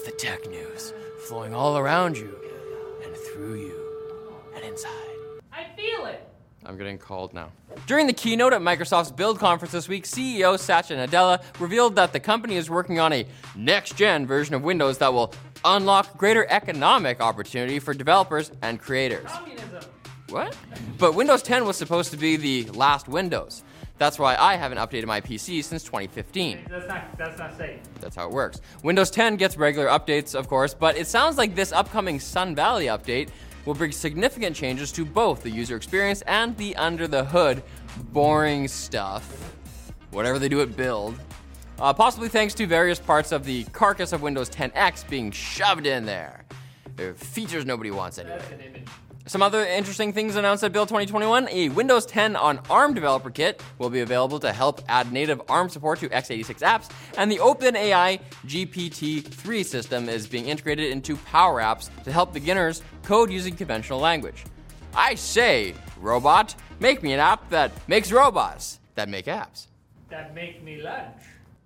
It's the tech news flowing all around you and through you and inside. I feel it. I'm getting called now. During the keynote at Microsoft's Build conference this week, CEO Satya Nadella revealed that the company is working on a next gen version of Windows that will unlock greater economic opportunity for developers and creators. Communism. What? But Windows 10 was supposed to be the last Windows. That's why I haven't updated my PC since 2015. That's not. That's not safe. That's how it works. Windows 10 gets regular updates, of course, but it sounds like this upcoming Sun Valley update will bring significant changes to both the user experience and the under the hood boring stuff. Whatever they do at build. Uh, possibly thanks to various parts of the carcass of Windows 10X being shoved in there. Features nobody wants anyway. That's an image. Some other interesting things announced at Build 2021 a Windows 10 on ARM developer kit will be available to help add native ARM support to x86 apps, and the OpenAI GPT 3 system is being integrated into Power Apps to help beginners code using conventional language. I say, robot, make me an app that makes robots that make apps That make me lunch.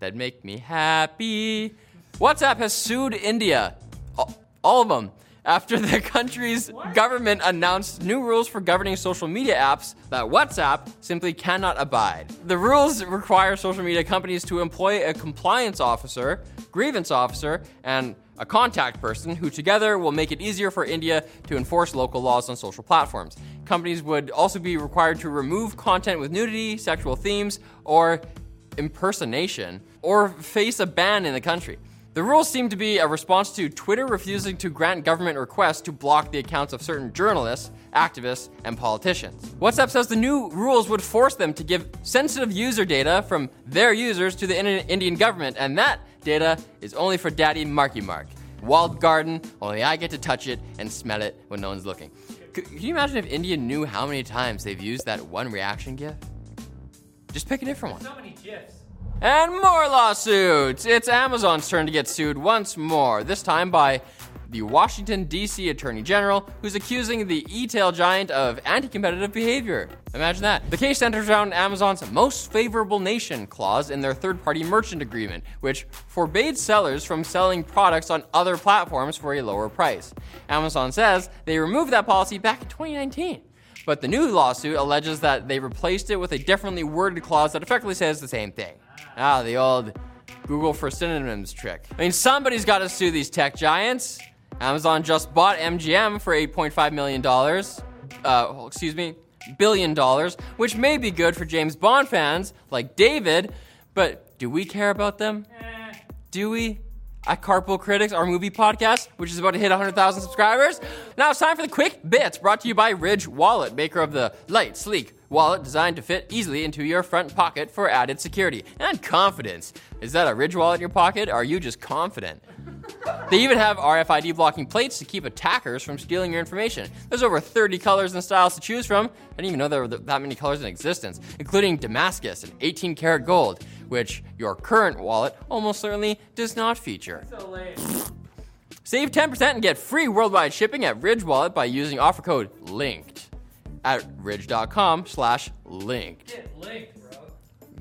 that make me happy. WhatsApp has sued India, all of them, after the country's government announced new rules for governing social media apps that WhatsApp simply cannot abide. The rules require social media companies to employ a compliance officer, grievance officer, and a contact person who together will make it easier for India to enforce local laws on social platforms. Companies would also be required to remove content with nudity, sexual themes, or impersonation or face a ban in the country. The rules seem to be a response to Twitter refusing to grant government requests to block the accounts of certain journalists, activists, and politicians. WhatsApp says the new rules would force them to give sensitive user data from their users to the Indian government, and that data is only for Daddy Marky Mark. Walled garden, only I get to touch it and smell it when no one's looking. C- can you imagine if India knew how many times they've used that one reaction GIF? Just pick a different one. So many gifs. And more lawsuits! It's Amazon's turn to get sued once more, this time by the Washington, D.C. Attorney General, who's accusing the e-tail giant of anti-competitive behavior. Imagine that. The case centers around Amazon's most favorable nation clause in their third-party merchant agreement, which forbade sellers from selling products on other platforms for a lower price. Amazon says they removed that policy back in 2019. But the new lawsuit alleges that they replaced it with a differently worded clause that effectively says the same thing. Ah, the old Google for synonyms trick. I mean, somebody's got to sue these tech giants. Amazon just bought MGM for $8.5 million. Uh, excuse me, billion dollars, which may be good for James Bond fans like David, but do we care about them? Eh. Do we? At Carpool Critics, our movie podcast, which is about to hit 100,000 subscribers. Now it's time for the quick bits brought to you by Ridge Wallet, maker of the light, sleek wallet designed to fit easily into your front pocket for added security and confidence. Is that a Ridge wallet in your pocket? Or are you just confident? They even have RFID blocking plates to keep attackers from stealing your information. There's over 30 colors and styles to choose from. I didn't even know there were that many colors in existence, including Damascus and 18 karat gold, which your current wallet almost certainly does not feature. So. Save 10% and get free worldwide shipping at Ridge Wallet by using offer code LINKED at ridge.com slash linked. Get linked, bro.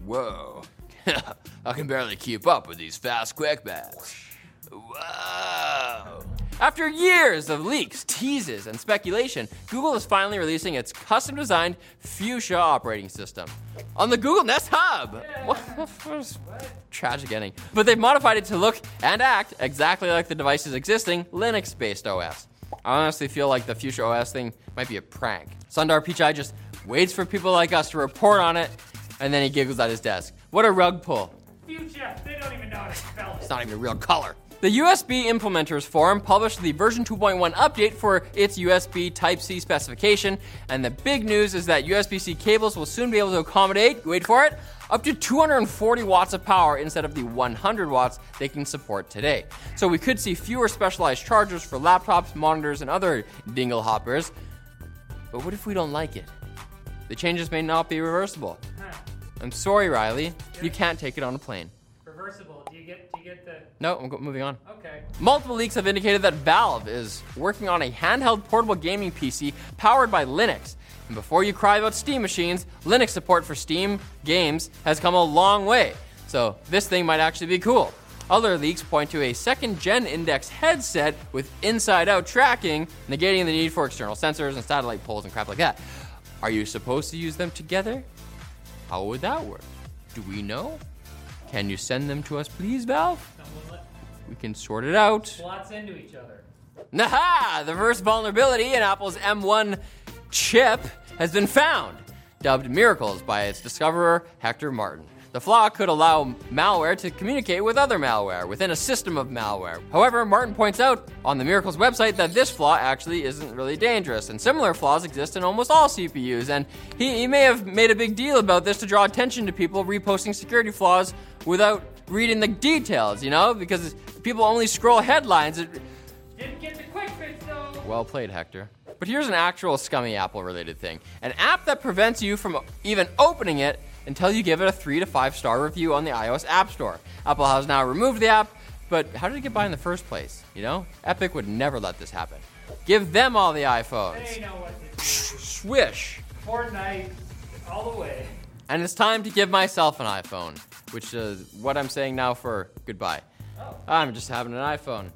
Whoa. I can barely keep up with these fast quick bets. Whoa. After years of leaks, teases, and speculation, Google is finally releasing its custom designed Fuchsia operating system on the Google Nest Hub. What? what? Tragic ending. But they've modified it to look and act exactly like the device's existing Linux based OS. I honestly feel like the Fuchsia OS thing might be a prank. Sundar Pichai just waits for people like us to report on it, and then he giggles at his desk. What a rug pull. Future. They don't even know how to spell it. It's not even a real color. The USB Implementers Forum published the version 2.1 update for its USB Type C specification, and the big news is that USB C cables will soon be able to accommodate, wait for it, up to 240 watts of power instead of the 100 watts they can support today. So we could see fewer specialized chargers for laptops, monitors, and other dingle hoppers. But what if we don't like it? The changes may not be reversible. I'm sorry, Riley. You can't take it on a plane. Reversible. Do you get? Do you get the? No, I'm moving on. Okay. Multiple leaks have indicated that Valve is working on a handheld portable gaming PC powered by Linux. And before you cry about Steam machines, Linux support for Steam games has come a long way. So this thing might actually be cool. Other leaks point to a second gen index headset with inside out tracking, negating the need for external sensors and satellite poles and crap like that. Are you supposed to use them together? How would that work? Do we know? Can you send them to us, please, Valve? We can sort it out. slots into each other. Naha! The first vulnerability in Apple's M1 chip has been found, dubbed M1racles by its discoverer, Hector Martin. The flaw could allow malware to communicate with other malware within a system of malware. However, Martin points out on the M1racles website that this flaw actually isn't really dangerous, and similar flaws exist in almost all CPUs. And he, he may have made a big deal about this to draw attention to people reposting security flaws without reading the details, you know, because people only scroll headlines. It, Didn't get the quick fix though. well played, Hector. But here's an actual scummy Apple related thing an app that prevents you from even opening it until you give it a 3 to 5 star review on the iOS App Store. Apple has now removed the app, but how did it get by in the first place? You know? Epic would never let this happen. Give them all the They iPhones. know what to do. Swish. Fortnite, all the way. And it's time to give myself an iPhone, which is what I'm saying now for goodbye. Oh. I'm just having an iPhone.